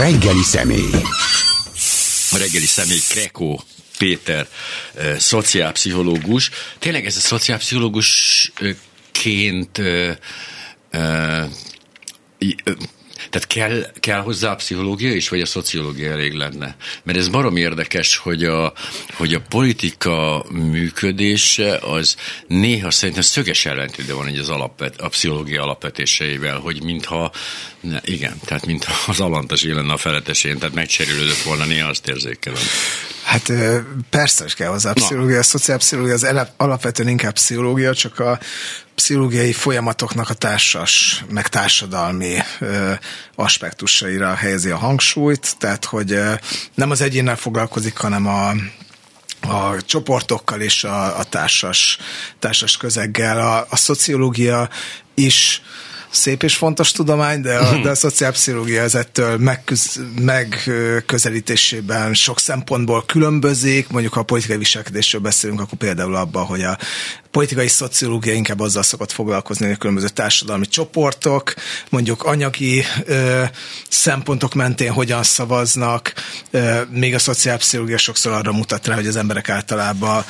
reggeli személy. A reggeli személy Krekó Péter, eh, szociálpszichológus. Tényleg ez a szociálpszichológusként eh, eh, tehát kell, kell hozzá a pszichológia is, vagy a szociológia elég lenne? Mert ez barom érdekes, hogy a, hogy a politika működése az néha szerintem szöges ellentétben van egy az alapvet, a pszichológia alapvetéseivel, hogy mintha, ne, igen, tehát mintha az alantas lenne a feletesén, tehát megcserélődött volna, néha azt érzékelem. Hát persze, hogy kell hozzá a pszichológia, a szociálpszichológia az alapvetően inkább pszichológia, csak a pszichológiai folyamatoknak a társas, meg társadalmi ö, aspektusaira helyezi a hangsúlyt, tehát hogy ö, nem az egyénnel foglalkozik, hanem a, a csoportokkal és a, a társas, társas közeggel. A, a szociológia is szép és fontos tudomány, de a, de a szociálpszichológia ez ettől megköz, megközelítésében sok szempontból különbözik. Mondjuk, ha a politikai viselkedésről beszélünk, akkor például abban, hogy a politikai szociológia inkább azzal szokott foglalkozni, hogy a különböző társadalmi csoportok, mondjuk anyagi ö, szempontok mentén hogyan szavaznak, ö, még a szociálpszichológia sokszor arra mutat rá, hogy az emberek általában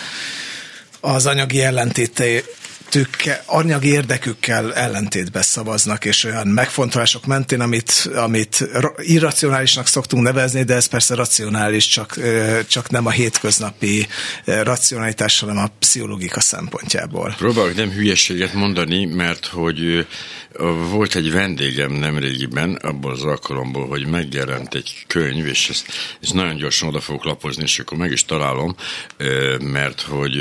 az anyagi ellentéte érdekükkel, anyagi érdekükkel ellentétbe szavaznak, és olyan megfontolások mentén, amit, amit irracionálisnak szoktunk nevezni, de ez persze racionális, csak, csak nem a hétköznapi racionalitás, hanem a pszichológika szempontjából. Próbálok nem hülyeséget mondani, mert hogy volt egy vendégem nemrégiben, abból az alkalomból, hogy megjelent egy könyv, és ezt, ezt nagyon gyorsan oda fogok lapozni, és akkor meg is találom, mert hogy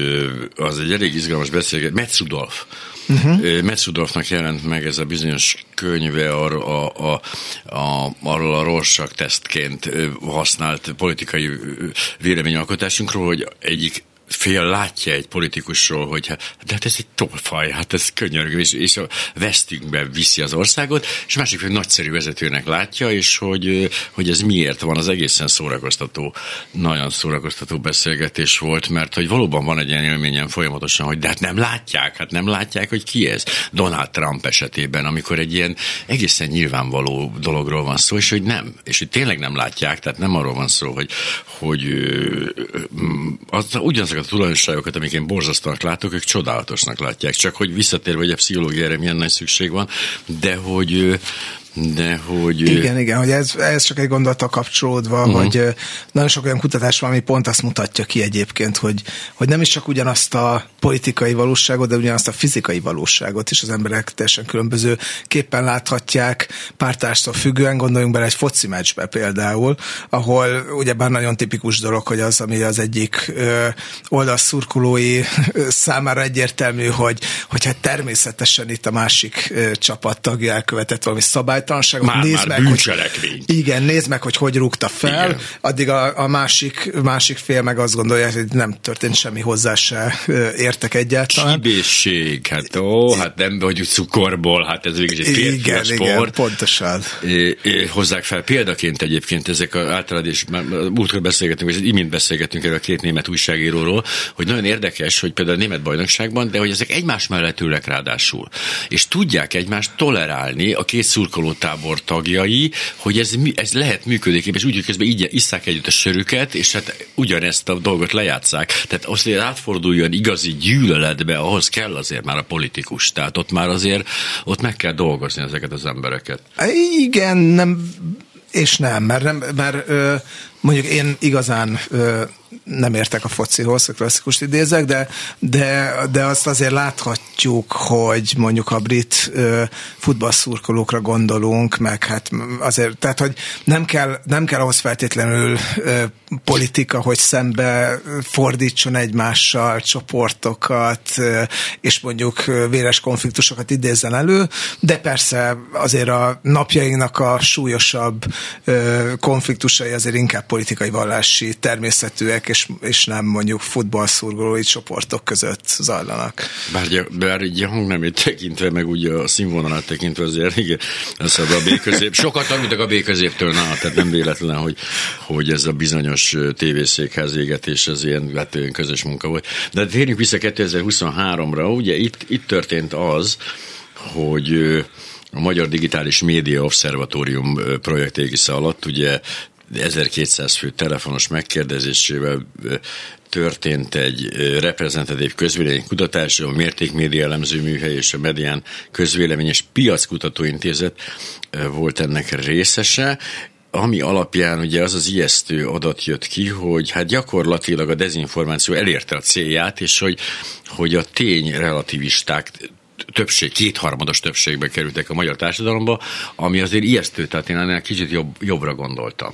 az egy elég izgalmas beszélgetés. Metz Rudolf. Uh-huh. Metz Rudolfnak jelent meg ez a bizonyos könyve ar, a, a, a, arról a Rorschach tesztként használt politikai véleményalkotásunkról, hogy egyik fél látja egy politikusról, hogy hát, de hát ez egy tolfaj, hát ez könyörgő, és, és a vesztünkbe viszi az országot, és másik fél nagyszerű vezetőnek látja, és hogy, hogy ez miért van, az egészen szórakoztató, nagyon szórakoztató beszélgetés volt, mert hogy valóban van egy ilyen élményem folyamatosan, hogy de hát nem látják, hát nem látják, hogy ki ez. Donald Trump esetében, amikor egy ilyen egészen nyilvánvaló dologról van szó, és hogy nem, és hogy tényleg nem látják, tehát nem arról van szó, hogy, hogy az, ugyanazok azokat a tulajdonságokat, amik én borzasztónak látok, ők csodálatosnak látják. Csak hogy visszatérve, hogy a pszichológiára milyen nagy szükség van, de hogy de hogy... Igen, igen, hogy ez, ez csak egy gondolata kapcsolódva, uh-huh. hogy nagyon sok olyan kutatás van, ami pont azt mutatja ki egyébként, hogy, hogy nem is csak ugyanazt a politikai valóságot, de ugyanazt a fizikai valóságot is az emberek teljesen különböző képpen láthatják, pártástól függően, gondoljunk bele egy foci meccsbe például, ahol ugyebár nagyon tipikus dolog, hogy az, ami az egyik oldalszurkolói számára egyértelmű, hogy, hogy hát természetesen itt a másik csapat tagja elkövetett valami szabályt, szabálytalanságot. Már, nézd már meg, hogy, igen, nézd meg, hogy hogy rúgta fel, igen. addig a, a másik, másik fél meg azt gondolja, hogy nem történt semmi hozzá se értek egyáltalán. Csibészség, hát ó, hát nem vagy cukorból, hát ez végül egy igen, sport. Igen, pontosan. É, é, hozzák fel példaként egyébként ezek a általad, és múltkor beszélgetünk, vagy imént beszélgetünk erről a két német újságíróról, hogy nagyon érdekes, hogy például a német bajnokságban, de hogy ezek egymás mellett ülnek ráadásul. És tudják egymást tolerálni a két szurkoló tábor tagjai, hogy ez, ez lehet működőképes, úgy, hogy közben így isszák együtt a sörüket, és hát ugyanezt a dolgot lejátszák. Tehát az, hogy átforduljon igazi gyűlöletbe, ahhoz kell azért már a politikus. Tehát ott már azért, ott meg kell dolgozni ezeket az embereket. Igen, nem és nem, mert, nem, mert ö, mondjuk én igazán ö, nem értek a focihoz, a klasszikust idézek, de, de, de azt azért láthatjuk, hogy mondjuk a brit ö, futballszurkolókra gondolunk, meg hát azért, tehát hogy nem kell, nem kell ahhoz feltétlenül ö, politika, hogy szembe fordítson egymással csoportokat, ö, és mondjuk véres konfliktusokat idézzen elő, de persze azért a napjainknak a súlyosabb ö, konfliktusai azért inkább politikai vallási természetűek, és, és nem mondjuk futballszurgolói csoportok között zajlanak. Bár, bár így a hangnemét tekintve, meg ugye a színvonalat tekintve azért, igen, ez a B közép. Sokat tanultak a B középtől, na, tehát nem véletlen, hogy, hogy ez a bizonyos tévészékház égetés az ilyen vetően közös munka volt. De térjünk vissza 2023-ra, ugye itt, itt történt az, hogy a Magyar Digitális Média Obszervatórium projekt égisze alatt ugye 1200 fő telefonos megkérdezésével történt egy reprezentatív közvéleménykutatás, a Mértékmédia elemző műhely és a Medián közvéleményes piackutatóintézet volt ennek részese, ami alapján ugye az az ijesztő adat jött ki, hogy hát gyakorlatilag a dezinformáció elérte a célját, és hogy, hogy a tény relativisták többség, kétharmados többségbe kerültek a magyar társadalomba, ami azért ijesztő, tehát én ennél kicsit jobb, jobbra gondoltam.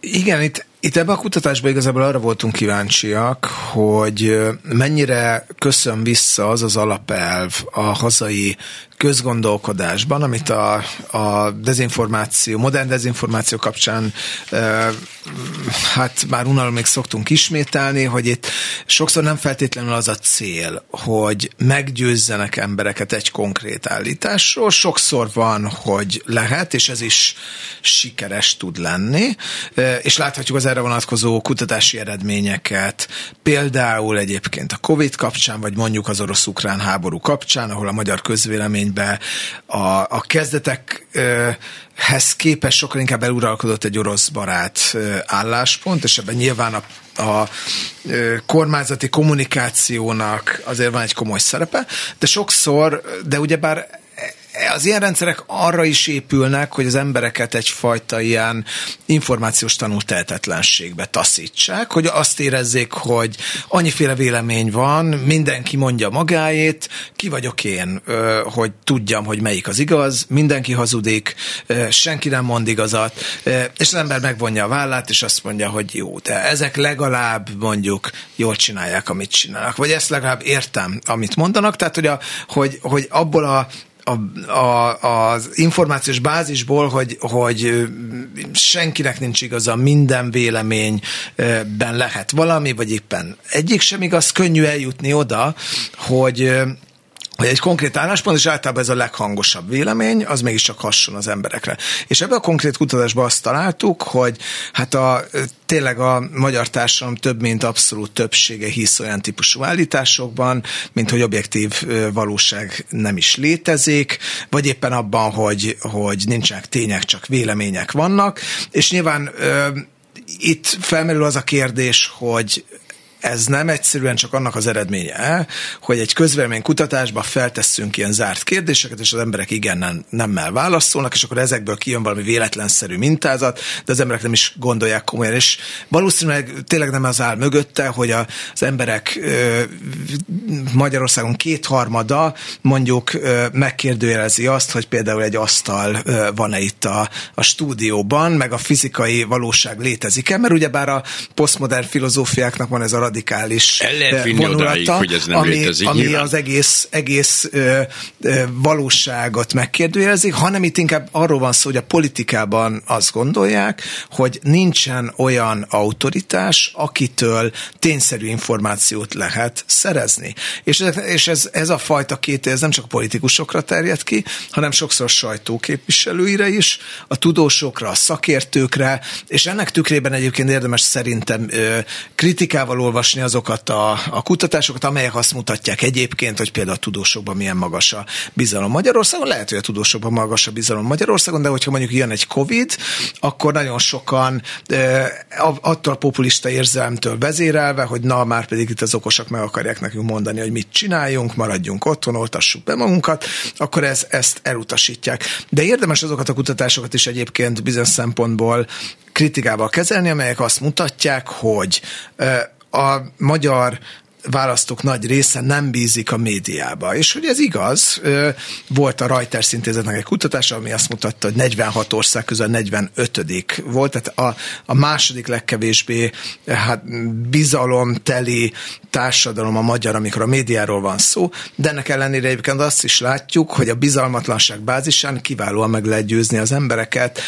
Igen, itt itt ebben a kutatásban igazából arra voltunk kíváncsiak, hogy mennyire köszön vissza az az alapelv a hazai közgondolkodásban, amit a, a dezinformáció, modern dezinformáció kapcsán e, hát már unalom még szoktunk ismételni, hogy itt sokszor nem feltétlenül az a cél, hogy meggyőzzenek embereket egy konkrét állításról, sokszor van, hogy lehet, és ez is sikeres tud lenni, e, és láthatjuk az erre vonatkozó kutatási eredményeket, például egyébként a Covid kapcsán, vagy mondjuk az orosz-ukrán háború kapcsán, ahol a magyar közvéleménybe a, a kezdetekhez képest sokkal inkább eluralkodott egy orosz barát álláspont, és ebben nyilván a a kormányzati kommunikációnak azért van egy komoly szerepe, de sokszor, de ugyebár az ilyen rendszerek arra is épülnek, hogy az embereket egyfajta ilyen információs tanultehetetlenségbe taszítsák, hogy azt érezzék, hogy annyiféle vélemény van, mindenki mondja magáét, ki vagyok én, hogy tudjam, hogy melyik az igaz, mindenki hazudik, senki nem mond igazat, és az ember megvonja a vállát, és azt mondja, hogy jó, de ezek legalább mondjuk jól csinálják, amit csinálnak, vagy ezt legalább értem, amit mondanak, tehát hogy, a, hogy, hogy abból a a, a, az információs bázisból, hogy, hogy senkinek nincs igaza, minden véleményben lehet valami, vagy éppen egyik sem igaz, könnyű eljutni oda, hogy hogy egy konkrét álláspont, és általában ez a leghangosabb vélemény, az mégiscsak hasson az emberekre. És ebben a konkrét kutatásban azt találtuk, hogy hát a, tényleg a magyar társadalom több mint abszolút többsége hisz olyan típusú állításokban, mint hogy objektív valóság nem is létezik, vagy éppen abban, hogy, hogy nincsenek tények, csak vélemények vannak, és nyilván itt felmerül az a kérdés, hogy ez nem egyszerűen csak annak az eredménye, hogy egy közvélemény kutatásba feltesszünk ilyen zárt kérdéseket, és az emberek igen nem, nemmel válaszolnak, és akkor ezekből kijön valami véletlenszerű mintázat, de az emberek nem is gondolják komolyan, és valószínűleg tényleg nem az áll mögötte, hogy az emberek Magyarországon kétharmada mondjuk megkérdőjelezi azt, hogy például egy asztal van-e itt a, a stúdióban, meg a fizikai valóság létezik-e, mert ugyebár a posztmodern filozófiáknak van ez a radikális El lehet vinni vonulata, odáig, hogy ez nem ami, létezik, ami az egész, egész ö, ö, valóságot megkérdőjelezik, hanem itt inkább arról van szó, hogy a politikában azt gondolják, hogy nincsen olyan autoritás, akitől tényszerű információt lehet szerezni. És, és ez, ez a fajta két, ez nem csak politikusokra terjed ki, hanem sokszor sajtóképviselőire is, a tudósokra, a szakértőkre, és ennek tükrében egyébként érdemes szerintem ö, kritikával olvasni olvasni azokat a, a kutatásokat, amelyek azt mutatják egyébként, hogy például a tudósokban milyen magas a bizalom Magyarországon. Lehet, hogy a tudósokban magas a bizalom Magyarországon, de hogyha mondjuk jön egy Covid, akkor nagyon sokan attól a populista érzelmtől vezérelve, hogy na, már pedig itt az okosak meg akarják nekünk mondani, hogy mit csináljunk, maradjunk otthon, oltassuk be magunkat, akkor ez, ezt elutasítják. De érdemes azokat a kutatásokat is egyébként bizonyos szempontból kritikával kezelni, amelyek azt mutatják, hogy a magyar választók nagy része nem bízik a médiába. És hogy ez igaz, volt a Reuters intézetnek egy kutatása, ami azt mutatta, hogy 46 ország közül 45 volt, tehát a, a második legkevésbé hát, bizalomteli társadalom a magyar, amikor a médiáról van szó, de ennek ellenére egyébként azt is látjuk, hogy a bizalmatlanság bázisán kiválóan meg lehet győzni az embereket.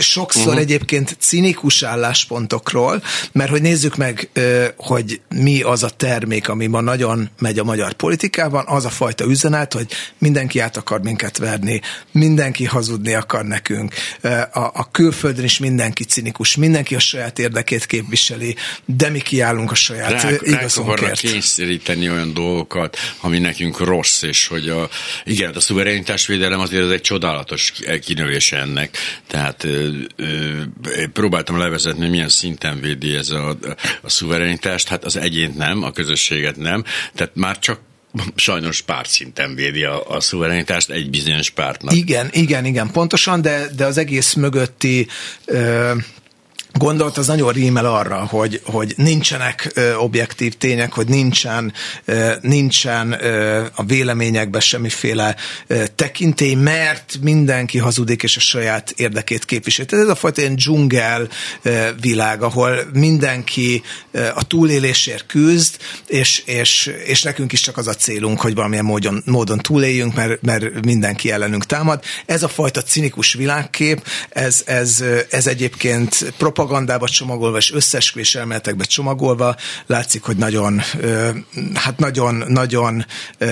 Sokszor uh-huh. egyébként cinikus álláspontokról, mert hogy nézzük meg, hogy mi az a termék, ami ma nagyon megy a magyar politikában, az a fajta üzenet, hogy mindenki át akar minket verni, mindenki hazudni akar nekünk, a, a külföldön is mindenki cinikus, mindenki a saját érdekét képviseli, de mi kiállunk a saját rá, igazunkért. Kényszeríteni olyan dolgokat, ami nekünk rossz, és hogy a, igen, a szuverenitásvédelem azért ez egy csodálatos kinövése ennek, tehát ö, ö, próbáltam levezetni, milyen szinten védi ez a, a szuverenitást, hát az egyént nem, a közösséget nem, tehát már csak sajnos pártszinten védi a, a szuverenitást egy bizonyos pártnak. Igen, igen, igen, pontosan, de, de az egész mögötti ö, gondolt, az nagyon rímel arra, hogy, hogy nincsenek ö, objektív tények, hogy nincsen, ö, nincsen ö, a véleményekben semmiféle ö, tekintély, mert mindenki hazudik és a saját érdekét képviseli. Tehát ez a fajta ilyen dzsungel ö, világ, ahol mindenki ö, a túlélésért küzd, és, és, és nekünk is csak az a célunk, hogy valamilyen módon, módon túléljünk, mert, mert mindenki ellenünk támad. Ez a fajta cinikus világkép, ez, ez, ez egyébként propaganda propagandába csomagolva és összesküvés elméletekbe csomagolva látszik, hogy nagyon, hát nagyon, nagyon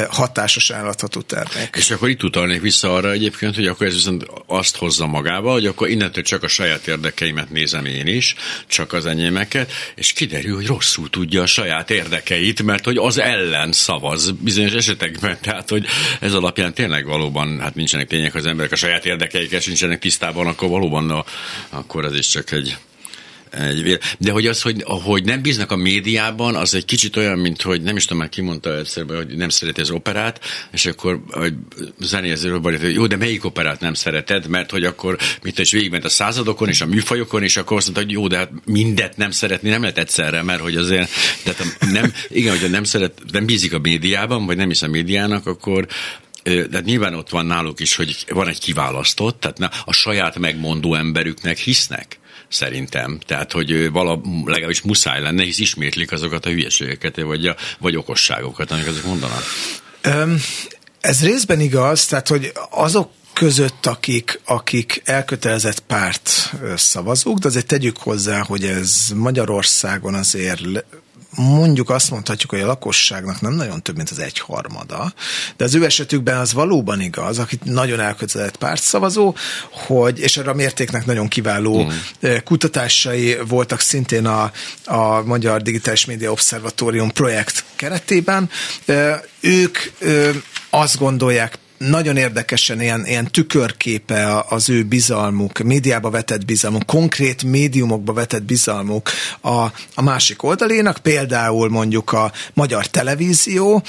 hatásos állatható termék. És akkor itt utalnék vissza arra egyébként, hogy akkor ez viszont azt hozza magába, hogy akkor innentől csak a saját érdekeimet nézem én is, csak az enyémeket, és kiderül, hogy rosszul tudja a saját érdekeit, mert hogy az ellen szavaz bizonyos esetekben, tehát hogy ez alapján tényleg valóban, hát nincsenek tények az emberek a saját érdekeikkel, nincsenek tisztában, akkor valóban a, akkor ez is csak egy egy De hogy az, hogy, hogy nem bíznak a médiában, az egy kicsit olyan, mint hogy nem is tudom, már kimondta egyszer, hogy nem szereti az operát, és akkor hogy zenézőről hogy jó, de melyik operát nem szereted, mert hogy akkor mit is végigment a századokon és a műfajokon, és akkor azt mondta, hogy jó, de hát mindet nem szeretni nem lehet egyszerre, mert hogy azért, tehát nem, igen, hogy nem szeret, nem bízik a médiában, vagy nem is a médiának, akkor, de nyilván ott van náluk is, hogy van egy kiválasztott, tehát a saját megmondó emberüknek hisznek szerintem. Tehát, hogy vala, legalábbis muszáj lenne, hisz ismétlik azokat a hülyeségeket, vagy, a, vagy okosságokat, amik azok mondanak. Um, ez részben igaz, tehát, hogy azok között, akik, akik elkötelezett párt szavazók, de azért tegyük hozzá, hogy ez Magyarországon azért mondjuk azt mondhatjuk, hogy a lakosságnak nem nagyon több, mint az egyharmada, de az ő esetükben az valóban igaz, akit nagyon elkötelezett pártszavazó, hogy, és arra a mértéknek nagyon kiváló mm. kutatásai voltak szintén a, a Magyar Digitális Média Obszervatórium projekt keretében. Ők azt gondolják nagyon érdekesen ilyen, ilyen tükörképe az ő bizalmuk, médiába vetett bizalmuk, konkrét médiumokba vetett bizalmuk a, a másik oldalénak, például mondjuk a magyar televízió,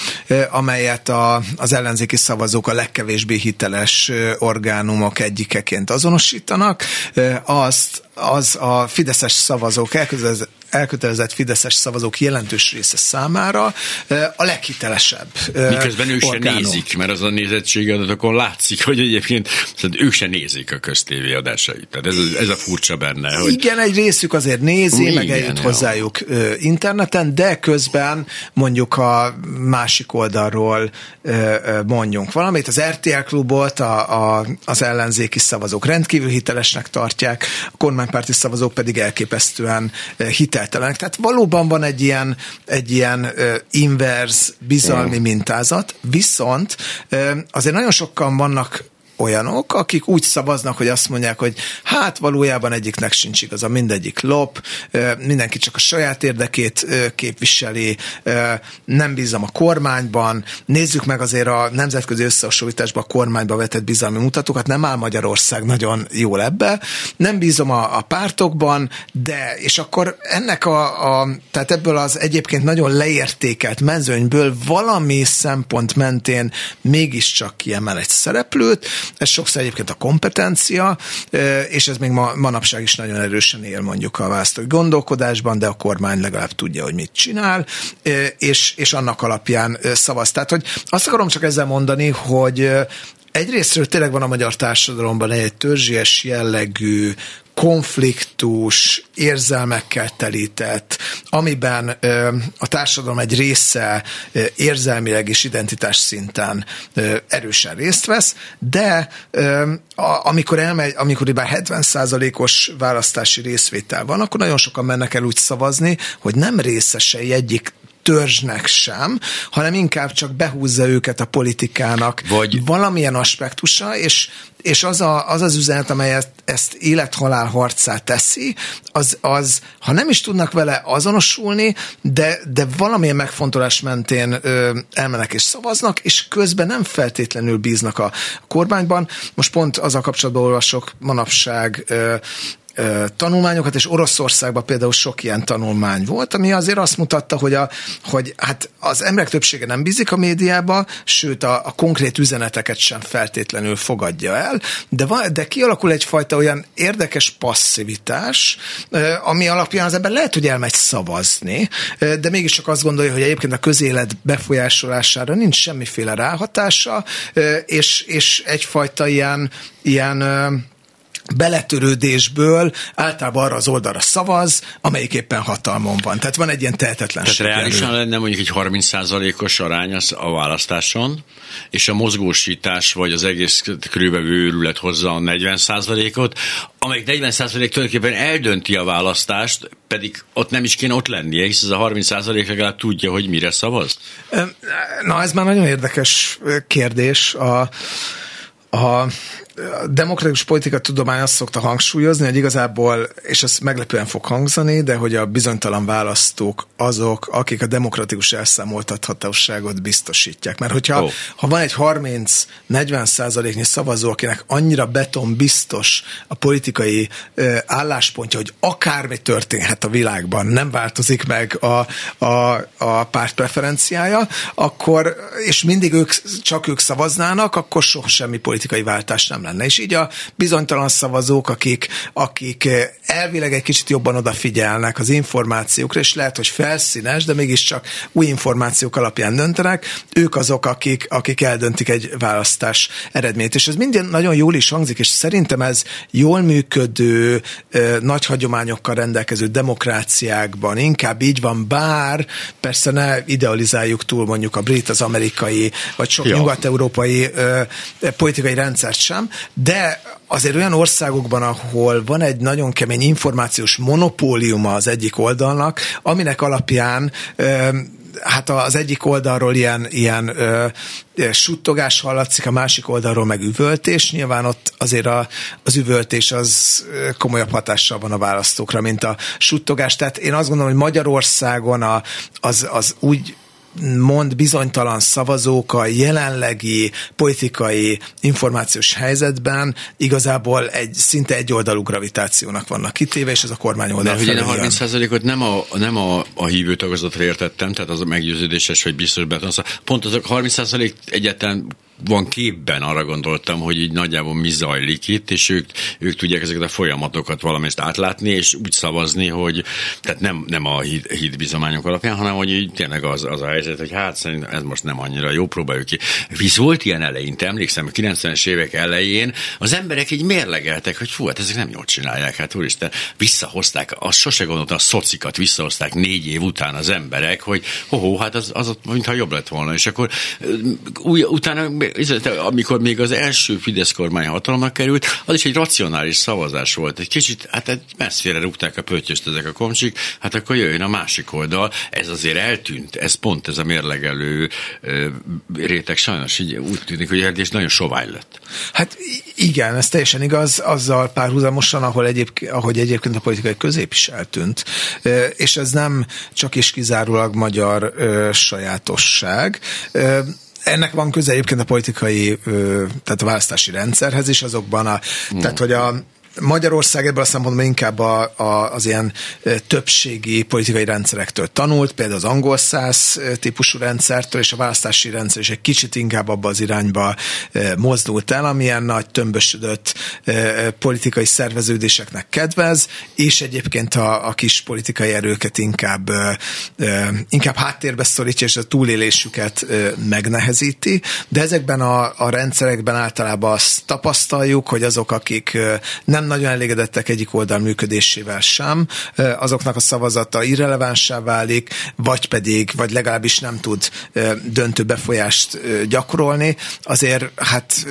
amelyet a, az ellenzéki szavazók a legkevésbé hiteles orgánumok egyikeként azonosítanak, azt az a fideszes szavazók elkötelezett fideszes szavazók jelentős része számára a leghitelesebb. Miközben ők se nézik, mert az a nézettségi adatokon látszik, hogy egyébként szóval ők se nézik a köztévé adásait. Tehát ez, ez a furcsa benne. Hogy... Igen, egy részük azért nézi, Igen, meg eljut hozzájuk interneten, de közben mondjuk a másik oldalról mondjunk valamit. Az RTL klubot a, a, az ellenzéki szavazók rendkívül hitelesnek tartják, a kormánypárti szavazók pedig elképesztően hitel hiteltelenek. Tehát valóban van egy ilyen, egy ilyen inverz bizalmi mintázat, viszont azért nagyon sokan vannak olyanok, akik úgy szavaznak, hogy azt mondják, hogy hát valójában egyiknek sincs igaza, mindegyik lop, mindenki csak a saját érdekét képviseli, nem bízom a kormányban, nézzük meg azért a nemzetközi összehasonlításban a kormányba vetett bizalmi mutatókat, nem áll Magyarország nagyon jól ebbe, nem bízom a, a pártokban, de, és akkor ennek a, a, tehát ebből az egyébként nagyon leértékelt mezőnyből valami szempont mentén mégiscsak kiemel egy szereplőt, ez sokszor egyébként a kompetencia, és ez még ma, manapság is nagyon erősen él mondjuk a választói gondolkodásban, de a kormány legalább tudja, hogy mit csinál, és, és annak alapján szavaz. Tehát, hogy azt akarom csak ezzel mondani, hogy egyrésztről tényleg van a magyar társadalomban egy törzsies jellegű konfliktus, érzelmekkel telített, amiben a társadalom egy része érzelmileg és identitás szinten erősen részt vesz, de amikor elmegy, amikor bár 70%-os választási részvétel van, akkor nagyon sokan mennek el úgy szavazni, hogy nem részesei egyik törzsnek sem, hanem inkább csak behúzza őket a politikának Vagy... valamilyen aspektusa, és és az, a, az az üzenet, amely ezt, ezt élethalál harcát teszi, az, az, ha nem is tudnak vele azonosulni, de, de valamilyen megfontolás mentén ö, elmenek és szavaznak, és közben nem feltétlenül bíznak a kormányban. Most pont az a kapcsolatban olvasok manapság ö, tanulmányokat, és Oroszországban például sok ilyen tanulmány volt, ami azért azt mutatta, hogy, a, hogy hát az emberek többsége nem bízik a médiába, sőt a, a konkrét üzeneteket sem feltétlenül fogadja el, de, van, de kialakul egyfajta olyan érdekes passzivitás, ami alapján az ember lehet, hogy elmegy szavazni, de mégiscsak azt gondolja, hogy egyébként a közélet befolyásolására nincs semmiféle ráhatása, és, és egyfajta ilyen, ilyen beletörődésből általában arra az oldalra szavaz, amelyik éppen hatalmon van. Tehát van egy ilyen tehetetlenség. Tehát reálisan erő. lenne mondjuk egy 30%-os arány az a választáson, és a mozgósítás vagy az egész körülbelül őrület hozza a 40%-ot, amelyik 40% tulajdonképpen eldönti a választást, pedig ott nem is kéne ott lennie, hisz ez a 30% legalább tudja, hogy mire szavaz. Na, ez már nagyon érdekes kérdés. A, a a demokratikus politika tudomány azt szokta hangsúlyozni, hogy igazából, és ez meglepően fog hangzani, de hogy a bizonytalan választók azok, akik a demokratikus elszámoltathatóságot biztosítják. Mert hogyha oh. ha van egy 30-40 százaléknyi szavazó, akinek annyira beton biztos a politikai ö, álláspontja, hogy akármi történhet a világban, nem változik meg a, a, a párt preferenciája, akkor, és mindig ők, csak ők szavaznának, akkor soha semmi politikai váltás nem lenne. És így a bizonytalan szavazók, akik, akik eh, elvileg egy kicsit jobban odafigyelnek az információkra, és lehet, hogy felszínes, de mégiscsak új információk alapján döntenek, ők azok, akik, akik eldöntik egy választás eredményt. És ez minden nagyon jól is hangzik, és szerintem ez jól működő, eh, nagy hagyományokkal rendelkező demokráciákban inkább így van, bár persze ne idealizáljuk túl mondjuk a brit, az amerikai, vagy sok ja. nyugat-európai eh, politikai rendszert sem, de azért olyan országokban, ahol van egy nagyon kemény információs monopóliuma az egyik oldalnak, aminek alapján hát az egyik oldalról ilyen, ilyen ö, suttogás hallatszik, a másik oldalról meg üvöltés. Nyilván ott azért a, az üvöltés az komolyabb hatással van a választókra, mint a suttogás. Tehát én azt gondolom, hogy Magyarországon a, az, az úgy mond bizonytalan szavazók a jelenlegi politikai információs helyzetben igazából egy szinte egyoldalú gravitációnak vannak kitéve, és ez a kormány oldal. Hogy én a 30%-ot nem a, nem a, a hívő tagozatra értettem, tehát az a meggyőződéses, hogy biztos beton. Pont az a 30% egyetlen van képben, arra gondoltam, hogy így nagyjából mi zajlik itt, és ők, ők tudják ezeket a folyamatokat valamit átlátni, és úgy szavazni, hogy tehát nem, nem a hit, hitbizományok alapján, hanem hogy így tényleg az, az a helyzet, hogy hát szerintem ez most nem annyira jó, próbáljuk ki. Visz volt ilyen eleinte, emlékszem, a 90-es évek elején az emberek így mérlegeltek, hogy fú, hát ezek nem jól csinálják, hát úristen, visszahozták, azt sose gondoltam, a szocikat visszahozták négy év után az emberek, hogy ho, hát az, az ott, mintha jobb lett volna, és akkor új, utána amikor még az első Fidesz kormány hatalomnak került, az is egy racionális szavazás volt. Egy kicsit, hát messzire rúgták a pöttyöst ezek a komcsik, hát akkor jöjjön a másik oldal. Ez azért eltűnt, ez pont ez a mérlegelő réteg sajnos így úgy tűnik, hogy ez nagyon sovány lett. Hát igen, ez teljesen igaz, azzal párhuzamosan, ahol egyéb, ahogy egyébként a politikai közép is eltűnt. És ez nem csak is kizárólag magyar sajátosság ennek van köze egyébként a politikai, tehát a választási rendszerhez is, azokban a, mm. tehát hogy a Magyarország ebből a szempontból inkább a, a, az ilyen többségi politikai rendszerektől tanult, például az angol száz típusú rendszertől, és a választási rendszer is egy kicsit inkább abba az irányba mozdult el, amilyen nagy tömbösödött politikai szerveződéseknek kedvez, és egyébként a, a kis politikai erőket inkább, inkább háttérbe szorítja, és a túlélésüket megnehezíti, de ezekben a, a rendszerekben általában azt tapasztaljuk, hogy azok, akik nem nem nagyon elégedettek egyik oldal működésével sem, azoknak a szavazata irrelevánssá válik, vagy pedig, vagy legalábbis nem tud döntő befolyást gyakorolni. Azért hát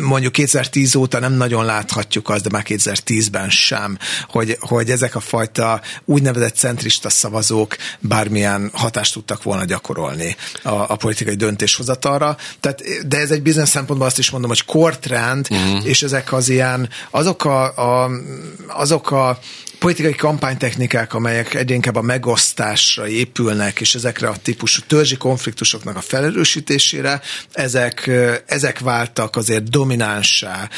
mondjuk 2010 óta nem nagyon láthatjuk azt, de már 2010-ben sem, hogy, hogy ezek a fajta úgynevezett centrista szavazók bármilyen hatást tudtak volna gyakorolni a, a politikai döntéshozatalra. Tehát, de ez egy bizonyos szempontból azt is mondom, hogy kortrend, uh-huh. és ezek az ilyen, azok a, a azok a politikai kampánytechnikák, amelyek egyre a megosztásra épülnek, és ezekre a típusú törzsi konfliktusoknak a felerősítésére, ezek, ezek váltak azért dominánsá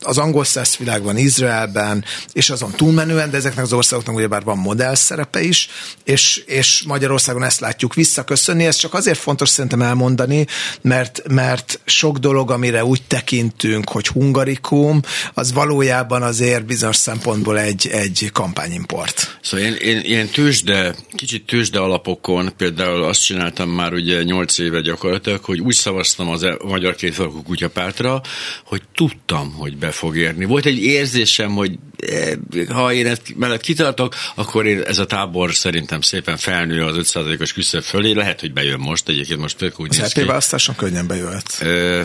az angol száz világban, Izraelben, és azon túlmenően, de ezeknek az országoknak ugyebár van modell szerepe is, és, és Magyarországon ezt látjuk visszaköszönni. Ez csak azért fontos szerintem elmondani, mert, mert sok dolog, amire úgy tekintünk, hogy hungarikum, az valójában azért bizonyos szempontból egy, egy kampányimport. Szóval én, én ilyen tőzsde, kicsit tőzsde alapokon például azt csináltam már ugye 8 éve gyakorlatilag, hogy úgy szavaztam az e- Magyar Kétfarkú Kutyapártra, hogy tudtam, hogy be fog érni. Volt egy érzésem, hogy eh, ha én ezt mellett kitartok, akkor én, ez a tábor szerintem szépen felnő az 5%-os küszöb fölé. Lehet, hogy bejön most, egyébként most tök úgy Az EP választáson könnyen bejöhet. Ö,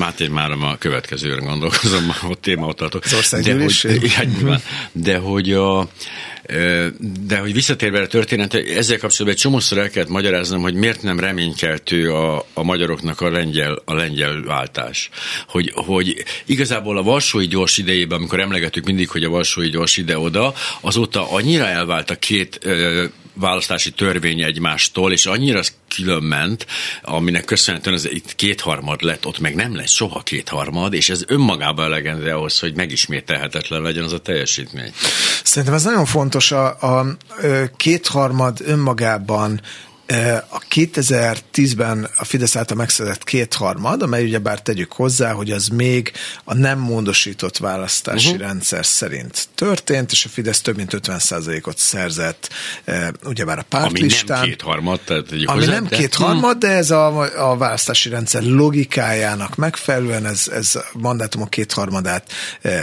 Máté már a következőre gondolkozom, a téma ott tartok. De, hogy, de hogy a de hogy visszatérve a történet, ezzel kapcsolatban egy csomószor el kellett magyaráznom, hogy miért nem reménykeltő a, a magyaroknak a lengyel, a lengyel váltás. Hogy, hogy igazából a Varsói gyors idejében, amikor emlegetük mindig, hogy a Varsói gyors ide-oda, azóta annyira elvált a két választási törvény egymástól, és annyira különment, aminek köszönhetően ez itt kétharmad lett, ott meg nem lesz soha kétharmad, és ez önmagában elegendő ahhoz, hogy megismételhetetlen legyen az a teljesítmény. Szerintem ez nagyon fontos, a, a, kétharmad önmagában a 2010-ben a Fidesz által megszedett kétharmad, amely ugyebár tegyük hozzá, hogy az még a nem módosított választási uh-huh. rendszer szerint történt, és a Fidesz több mint 50%-ot szerzett ugyebár a pártlistán. Ami nem kétharmad, tehát Ami hozzá, nem de... kétharmad, de ez a, a választási rendszer logikájának megfelelően ez, ez a mandátumok kétharmadát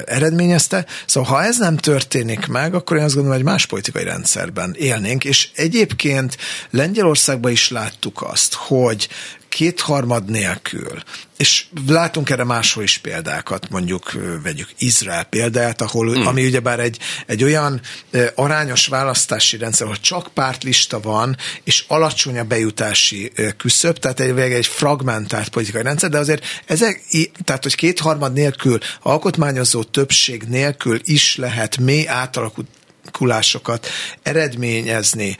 eredményezte. Szóval ha ez nem történik meg, akkor én azt gondolom, hogy más politikai rendszerben élnénk, és egyébként Lengyelország Magyarországban is láttuk azt, hogy kétharmad nélkül, és látunk erre máshol is példákat, mondjuk vegyük Izrael példát, ahol, hmm. ami ugyebár egy, egy olyan arányos választási rendszer, ahol csak pártlista van, és alacsony a bejutási küszöb, tehát egy, egy fragmentált politikai rendszer, de azért ezek, tehát hogy kétharmad nélkül, alkotmányozó többség nélkül is lehet mély átalakult alakulásokat eredményezni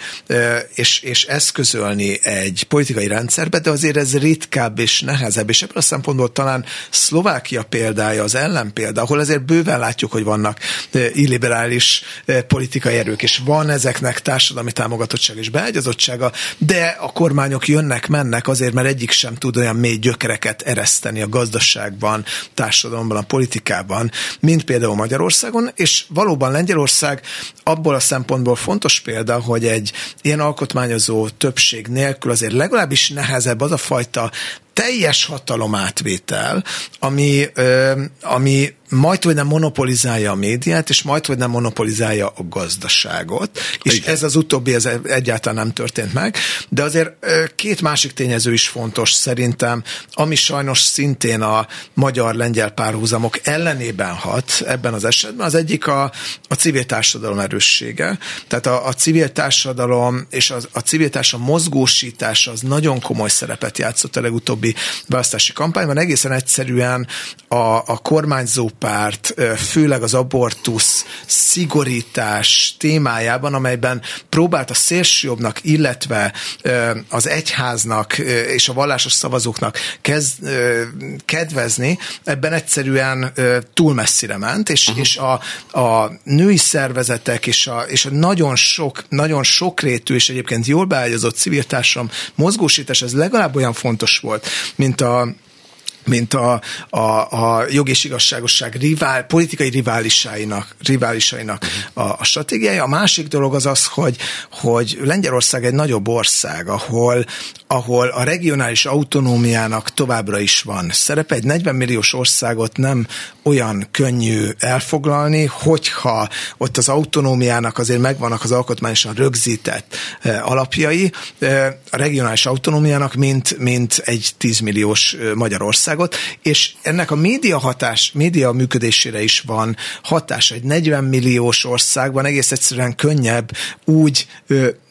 és, és eszközölni egy politikai rendszerbe, de azért ez ritkább és nehezebb, és ebből a szempontból talán Szlovákia példája az ellenpélda, ahol azért bőven látjuk, hogy vannak illiberális politikai erők, és van ezeknek társadalmi támogatottság és beágyazottsága, de a kormányok jönnek, mennek azért, mert egyik sem tud olyan mély gyökereket ereszteni a gazdaságban, társadalomban, a politikában, mint például Magyarországon, és valóban Lengyelország abból a szempontból fontos példa, hogy egy ilyen alkotmányozó többség nélkül azért legalábbis nehezebb az a fajta teljes hatalomátvétel, ami, ami majd, hogy nem monopolizálja a médiát, és majd, hogy nem monopolizálja a gazdaságot, és Igen. ez az utóbbi ez egyáltalán nem történt meg, de azért két másik tényező is fontos szerintem, ami sajnos szintén a magyar-lengyel párhuzamok ellenében hat ebben az esetben, az egyik a, a civil társadalom erőssége, tehát a, a civil társadalom és az, a civil társadalom mozgósítása az nagyon komoly szerepet játszott a legutóbbi választási kampányban, egészen egyszerűen a, a kormányzó párt, főleg az abortusz szigorítás témájában, amelyben próbált a szélsőjobbnak, illetve az egyháznak és a vallásos szavazóknak kez, kedvezni, ebben egyszerűen túl messzire ment, és, uh-huh. és a, a női szervezetek és a, és a nagyon sok, nagyon sokrétű és egyébként jól beágyazott civil társadalom mozgósítás, ez legalább olyan fontos volt, mint a mint a, a, a jog és igazságosság rivál, politikai riválisainak, riválisainak a, a stratégiája. A másik dolog az az, hogy, hogy Lengyelország egy nagyobb ország, ahol, ahol a regionális autonómiának továbbra is van szerepe. Egy 40 milliós országot nem olyan könnyű elfoglalni, hogyha ott az autonómiának azért megvannak az alkotmányosan rögzített eh, alapjai, eh, a regionális autonómiának, mint, mint egy 10 milliós eh, Magyarországot, és ennek a média hatás, média működésére is van hatás. Egy 40 milliós országban egész egyszerűen könnyebb úgy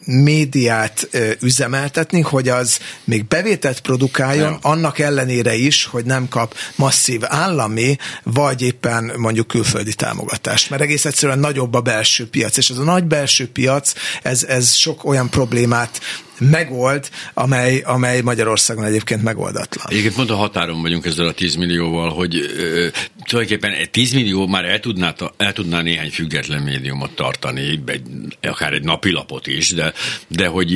médiát üzemeltetni, hogy az még bevételt produkáljon, ja. annak ellenére is, hogy nem kap masszív állami, vagy éppen mondjuk külföldi támogatást, mert egész egyszerűen nagyobb a belső piac, és ez a nagy belső piac, ez, ez sok olyan problémát megold, amely, amely Magyarországon egyébként megoldatlan. Egyébként pont a határon vagyunk ezzel a 10 millióval, hogy ö, tulajdonképpen egy 10 millió már el tudná, el tudná néhány független médiumot tartani, egy, akár egy napilapot is, de, de hogy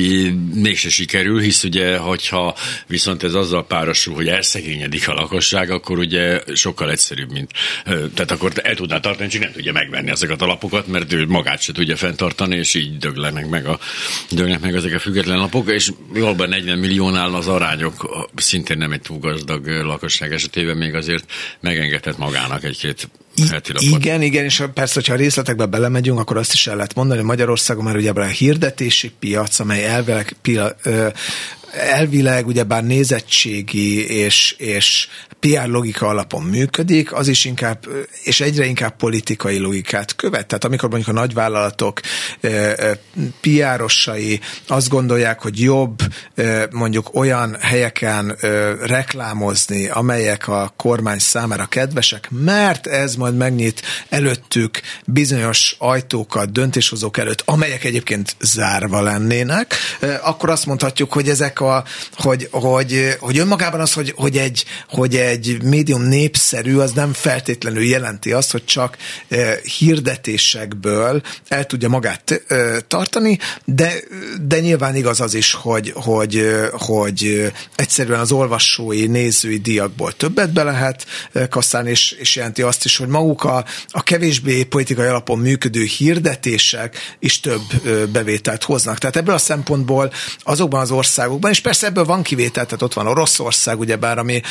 mégse sikerül, hisz ugye, hogyha viszont ez azzal párosul, hogy elszegényedik a lakosság, akkor ugye sokkal egyszerűbb, mint tehát akkor el tudná tartani, csak nem tudja megvenni ezeket a lapokat, mert ő magát se tudja fenntartani, és így döglenek meg, a, döglenek meg ezek a független napok, és jól 40 milliónál az arányok szintén nem egy túl gazdag lakosság esetében még azért megengedhet magának egy-két Igen, igen, és persze, hogyha a részletekbe belemegyünk, akkor azt is el lehet mondani, hogy Magyarországon már ugye a hirdetési piac, amely elvileg pia, ö, elvileg ugyebár nézettségi és, és PR logika alapon működik, az is inkább, és egyre inkább politikai logikát követ. Tehát amikor mondjuk a nagyvállalatok PR-osai azt gondolják, hogy jobb mondjuk olyan helyeken reklámozni, amelyek a kormány számára kedvesek, mert ez majd megnyit előttük bizonyos ajtókat döntéshozók előtt, amelyek egyébként zárva lennének, akkor azt mondhatjuk, hogy ezek a, hogy, hogy, hogy önmagában az, hogy, hogy, egy, hogy egy médium népszerű, az nem feltétlenül jelenti azt, hogy csak hirdetésekből el tudja magát tartani, de, de nyilván igaz az is, hogy, hogy, hogy egyszerűen az olvasói, nézői díjakból többet be lehet kasszálni, és, és jelenti azt is, hogy maguk a, a kevésbé politikai alapon működő hirdetések is több bevételt hoznak. Tehát ebből a szempontból azokban az országokban, és persze ebből van kivétel, tehát ott van Oroszország, ugyebár, ami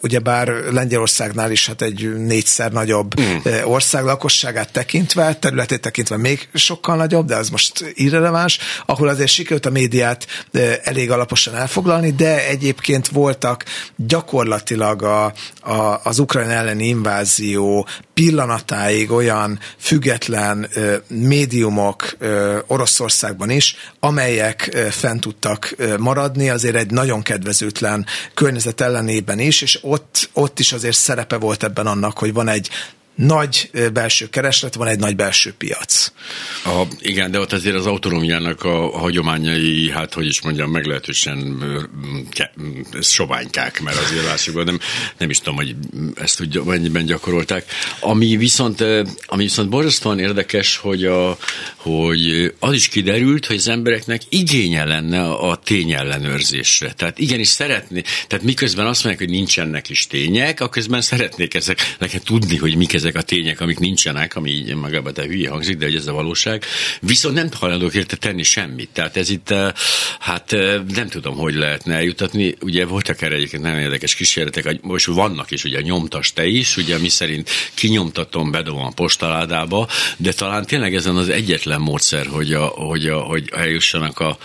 ugyebár Lengyelországnál is hát egy négyszer nagyobb mm. ország lakosságát tekintve, területét tekintve még sokkal nagyobb, de az most irreleváns, ahol azért sikerült a médiát elég alaposan elfoglalni, de egyébként voltak gyakorlatilag a, a, az ukrajn elleni invázió pillanatáig olyan független ö, médiumok ö, Oroszországban is, amelyek ö, fent tudtak ö, maradni, azért egy nagyon kedvezőtlen környezet ellenében is, és ott, ott is azért szerepe volt ebben annak, hogy van egy nagy belső kereslet, van egy nagy belső piac. A, igen, de ott azért az autonómiának a, hagyományai, hát hogy is mondjam, meglehetősen ke, soványkák, mert azért lássuk, nem, nem is tudom, hogy ezt tudja, mennyiben gyakorolták. Ami viszont, ami viszont borzasztóan érdekes, hogy, a, hogy az is kiderült, hogy az embereknek igénye lenne a tényellenőrzésre. Tehát igenis szeretné, tehát miközben azt mondják, hogy nincsenek is tények, akkor szeretnék ezek, tudni, hogy mik ezek ezek a tények, amik nincsenek, ami így magában te hülye hangzik, de hogy ez a valóság. Viszont nem hajlandók érte tenni semmit. Tehát ez itt, eh, hát eh, nem tudom, hogy lehetne eljutatni. Ugye voltak erre egyébként nagyon érdekes kísérletek, most vannak is, ugye nyomtas te is, ugye mi szerint kinyomtatom, bedobom a postaládába, de talán tényleg ezen az egyetlen módszer, hogy, a, hogy, a, hogy eljussanak a,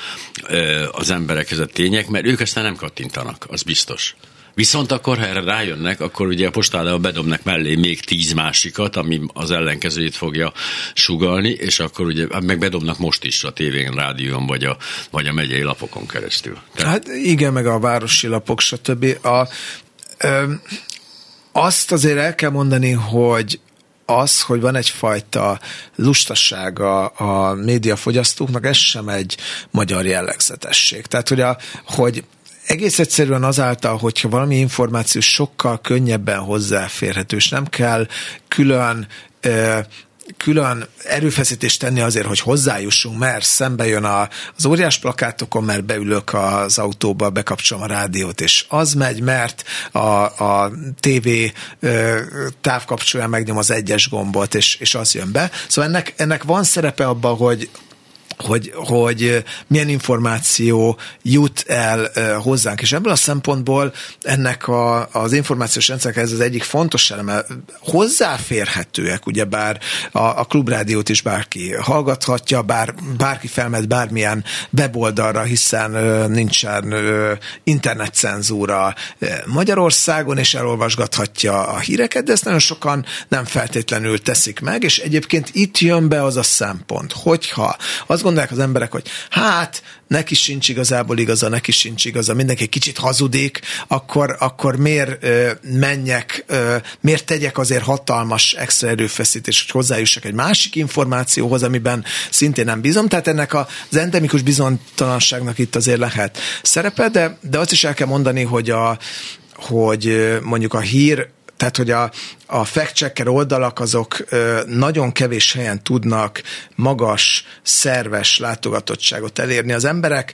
eh, az emberekhez a tények, mert ők aztán nem kattintanak, az biztos. Viszont akkor, ha erre rájönnek, akkor ugye a postádába bedobnak mellé még tíz másikat, ami az ellenkezőjét fogja sugalni, és akkor ugye hát meg bedobnak most is a tévén, rádión, vagy a, vagy a megyei lapokon keresztül. Tehát... Hát igen, meg a városi lapok, stb. A, ö, azt azért el kell mondani, hogy az, hogy van egyfajta lustasága a médiafogyasztóknak, ez sem egy magyar jellegzetesség. Tehát, hogy, a, hogy egész egyszerűen azáltal, hogyha valami információ sokkal könnyebben hozzáférhető, és nem kell külön külön erőfeszítést tenni azért, hogy hozzájussunk, mert szembe jön a, az óriás plakátokon, mert beülök az autóba, bekapcsolom a rádiót, és az megy, mert a, a TV távkapcsolóján megnyom az egyes gombot, és, és az jön be. Szóval ennek, ennek van szerepe abban, hogy, hogy, hogy milyen információ jut el hozzánk. És ebből a szempontból ennek a, az információs rendszerek ez az egyik fontos eleme. Hozzáférhetőek, ugyebár a, a klubrádiót is bárki hallgathatja, bár, bárki felmet bármilyen weboldalra, hiszen nincsen internetcenzúra Magyarországon, és elolvasgathatja a híreket, de ezt nagyon sokan nem feltétlenül teszik meg, és egyébként itt jön be az a szempont, hogyha azt gondolják az emberek, hogy hát neki sincs igazából igaza, neki sincs igaza, mindenki egy kicsit hazudik, akkor, akkor miért ö, menjek, ö, miért tegyek azért hatalmas extra erőfeszítés, hogy hozzájussak egy másik információhoz, amiben szintén nem bízom. Tehát ennek az endemikus bizonytalanságnak itt azért lehet szerepe, de, de azt is el kell mondani, hogy a, hogy mondjuk a hír tehát, hogy a, a fact-checker oldalak azok nagyon kevés helyen tudnak magas, szerves látogatottságot elérni. Az emberek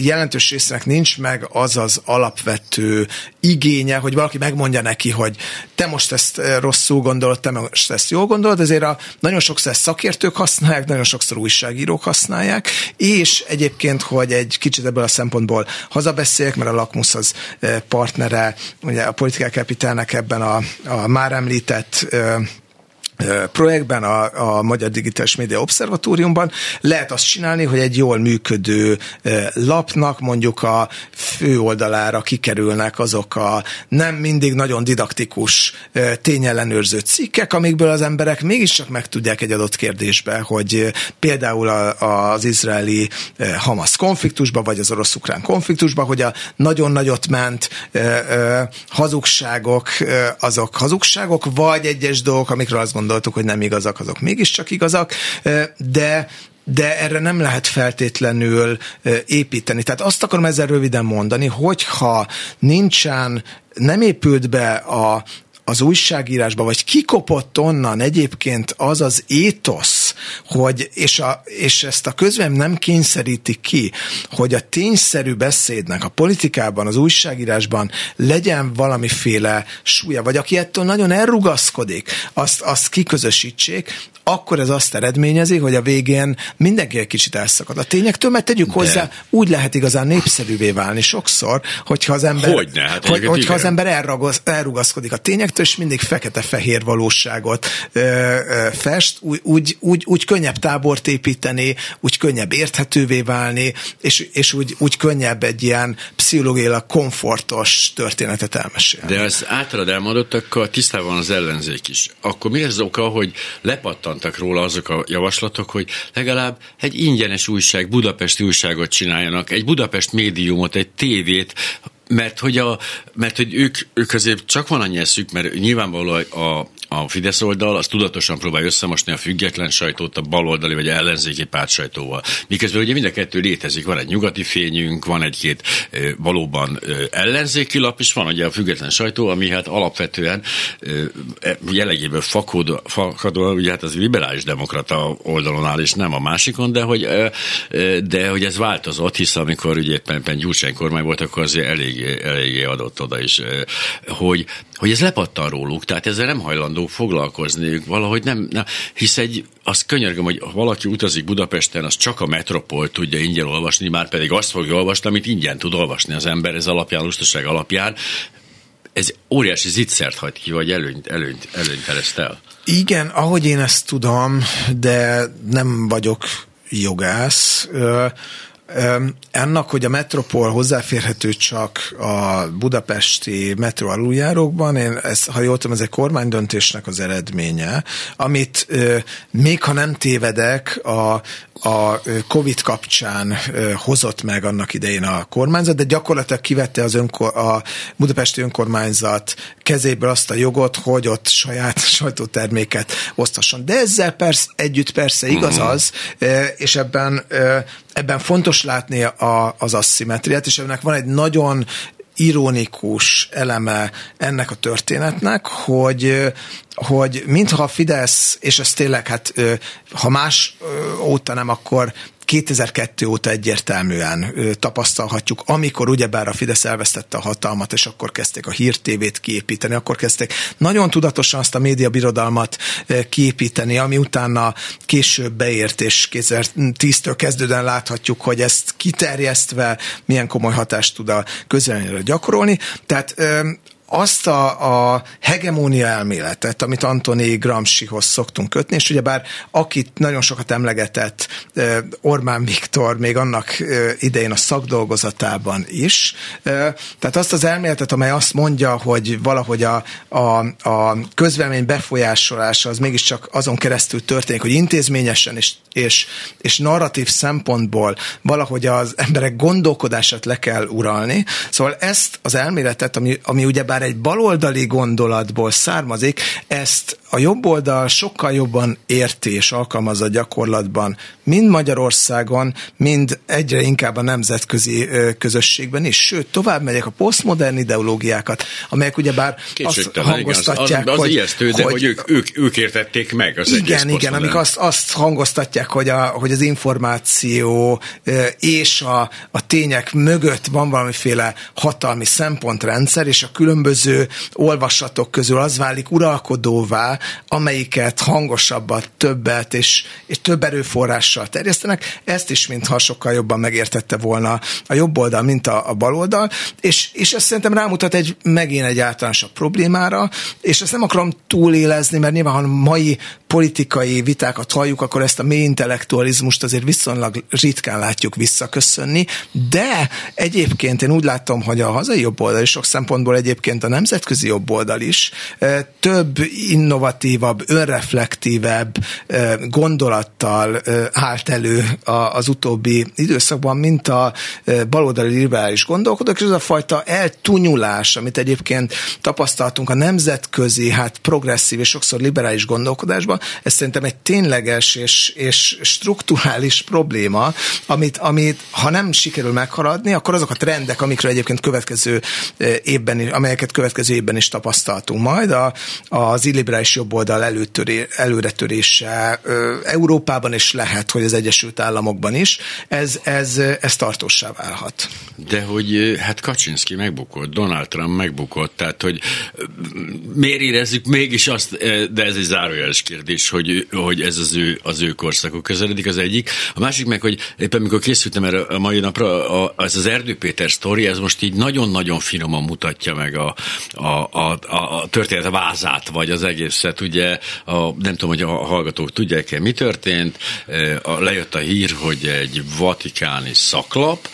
jelentős résznek nincs meg az az alapvető igénye, hogy valaki megmondja neki, hogy te most ezt rosszul gondolod, te most ezt jól gondolod, ezért a, nagyon sokszor szakértők használják, nagyon sokszor újságírók használják, és egyébként, hogy egy kicsit ebből a szempontból hazabeszéljek, mert a Lakmus az partnere, ugye a politikák kapitálnak ebben a, a már említett projektben, a, a Magyar Digitális Média Obszervatóriumban. Lehet azt csinálni, hogy egy jól működő lapnak mondjuk a fő oldalára kikerülnek azok a nem mindig nagyon didaktikus tényellenőrző cikkek, amikből az emberek mégiscsak megtudják egy adott kérdésbe, hogy például az izraeli Hamas konfliktusba, vagy az orosz-ukrán konfliktusba, hogy a nagyon nagyot ment hazugságok, azok hazugságok, vagy egyes dolgok, amikről azt gondolom, gondoltuk, hogy nem igazak, azok mégiscsak igazak, de de erre nem lehet feltétlenül építeni. Tehát azt akarom ezzel röviden mondani, hogyha nincsen, nem épült be a, az újságírásba, vagy kikopott onnan egyébként az az étosz, hogy, és, a, és ezt a közvem nem kényszeríti ki, hogy a tényszerű beszédnek a politikában, az újságírásban legyen valamiféle súlya, vagy aki ettől nagyon elrugaszkodik, azt, azt kiközösítsék, akkor ez azt eredményezi, hogy a végén mindenki egy kicsit elszakad. A tényektől, mert tegyük De. hozzá, úgy lehet igazán népszerűvé válni sokszor, hogyha az ember, Hogyne, hát hogy, hogyha az ember elragaz, elrugaszkodik a tényektől, és mindig fekete-fehér valóságot ö, ö, fest, úgy, úgy, úgy, úgy könnyebb tábort építeni, úgy könnyebb érthetővé válni, és, és úgy, úgy könnyebb egy ilyen pszichológiailag komfortos történetet elmesélni. De az általad elmondottakkal tisztában az ellenzék is. Akkor mi az oka, hogy lepattan elhangzottak róla azok a javaslatok, hogy legalább egy ingyenes újság, budapesti újságot csináljanak, egy Budapest médiumot, egy tévét, mert hogy, a, mert hogy ők, ők azért csak van annyi eszük, mert nyilvánvalóan a, a Fidesz oldal az tudatosan próbálja összemosni a független sajtót a baloldali vagy ellenzéki pártsajtóval. Miközben ugye mind a kettő létezik, van egy nyugati fényünk, van egy-két valóban ellenzéki lap, és van ugye a független sajtó, ami hát alapvetően e, jellegéből fakadó, ugye hát az liberális demokrata oldalon áll, és nem a másikon, de hogy, de hogy ez változott, hisz amikor ugye éppen, éppen Gyurcsány kormány volt, akkor azért eléggé, eléggé adott oda is, hogy, hogy ez lepattan róluk, tehát ezzel nem hajlandó foglalkozni, valahogy nem, nem hisz egy, azt könyörgöm, hogy ha valaki utazik Budapesten, az csak a metropol tudja ingyen olvasni, már pedig azt fogja olvasni, amit ingyen tud olvasni az ember, ez alapján, lustaság alapján. Ez óriási zicsert hagy ki, vagy előnyt, előnyt, előnyt el. Igen, ahogy én ezt tudom, de nem vagyok jogász, ennek, hogy a metropol hozzáférhető csak a budapesti metro aluljárókban, én ezt, ha jól tudom, ez egy kormánydöntésnek az eredménye, amit még ha nem tévedek, a, a Covid kapcsán hozott meg annak idején a kormányzat, de gyakorlatilag kivette az önkor, a budapesti önkormányzat kezéből azt a jogot, hogy ott saját sajtóterméket osztasson. De ezzel persze, együtt persze igaz mhm. az, és ebben ebben fontos látni a, az asszimetriát, és ennek van egy nagyon ironikus eleme ennek a történetnek, hogy hogy mintha a Fidesz, és ez tényleg, hát ha más óta nem, akkor 2002 óta egyértelműen tapasztalhatjuk, amikor ugyebár a Fidesz elvesztette a hatalmat, és akkor kezdték a hírtévét kiépíteni, akkor kezdték nagyon tudatosan azt a médiabirodalmat kiépíteni, ami utána később beért, és 2010-től kezdődően láthatjuk, hogy ezt kiterjesztve milyen komoly hatást tud a közvéleményre gyakorolni. Tehát azt a, a hegemónia elméletet, amit Antoni Gramscihoz szoktunk kötni, és ugyebár akit nagyon sokat emlegetett Orbán Viktor még annak idején a szakdolgozatában is, tehát azt az elméletet, amely azt mondja, hogy valahogy a, a, a közvelmény befolyásolása az mégiscsak azon keresztül történik, hogy intézményesen és, és, és narratív szempontból valahogy az emberek gondolkodását le kell uralni. Szóval ezt az elméletet, ami, ami ugyebár bár egy baloldali gondolatból származik, ezt a jobb oldal sokkal jobban érti és alkalmazza gyakorlatban, mind Magyarországon, mind egyre inkább a nemzetközi közösségben is. Sőt, tovább megyek a posztmodern ideológiákat, amelyek ugyebár azt hangoztatják, az, az, az hogy, ijesztő, de hogy, hogy ők, ők, ők értették meg az Igen, igen, amik azt, azt hangoztatják, hogy, a, hogy az információ és a, a tények mögött van valamiféle hatalmi szempontrendszer, és a különböző olvasatok közül az válik uralkodóvá, amelyiket hangosabbat, többet és, és több erőforrással terjesztenek, ezt is mintha sokkal jobban megértette volna a jobb oldal, mint a, a bal oldal, és, és ez szerintem rámutat egy megint egy általánosabb problémára, és ezt nem akarom túlélezni, mert nyilván, ha mai politikai vitákat halljuk, akkor ezt a mély intellektualizmust azért viszonylag ritkán látjuk visszaköszönni, de egyébként én úgy látom, hogy a hazai jobb oldal és sok szempontból egyébként a nemzetközi jobb oldal is több innovatívabb, önreflektívebb gondolattal állt elő az utóbbi időszakban, mint a baloldali liberális gondolkodók, és ez a fajta eltunyulás, amit egyébként tapasztaltunk a nemzetközi, hát progresszív és sokszor liberális gondolkodásban, ez szerintem egy tényleges és, és strukturális probléma, amit, amit ha nem sikerül meghaladni, akkor azok a trendek, amikről egyébként következő évben, amelyeket következő évben is tapasztaltunk majd, a, az illiberális jobboldal előtöré, előretörése Európában is lehet, hogy az Egyesült Államokban is, ez, ez, ez tartósá válhat. De hogy hát Kaczynski megbukott, Donald Trump megbukott, tehát hogy miért érezzük mégis azt, de ez egy zárójeles kérdés, hogy, hogy ez az ő, az ő korszakok közeledik, az egyik. A másik meg, hogy éppen amikor készültem erre a mai napra, a, ez az Erdő Péter sztori, ez most így nagyon-nagyon finoman mutatja meg a, a, a, a történet a vázát, vagy az egészet. Ugye, a, nem tudom, hogy a hallgatók tudják-e, mi történt. Lejött a hír, hogy egy vatikáni szaklap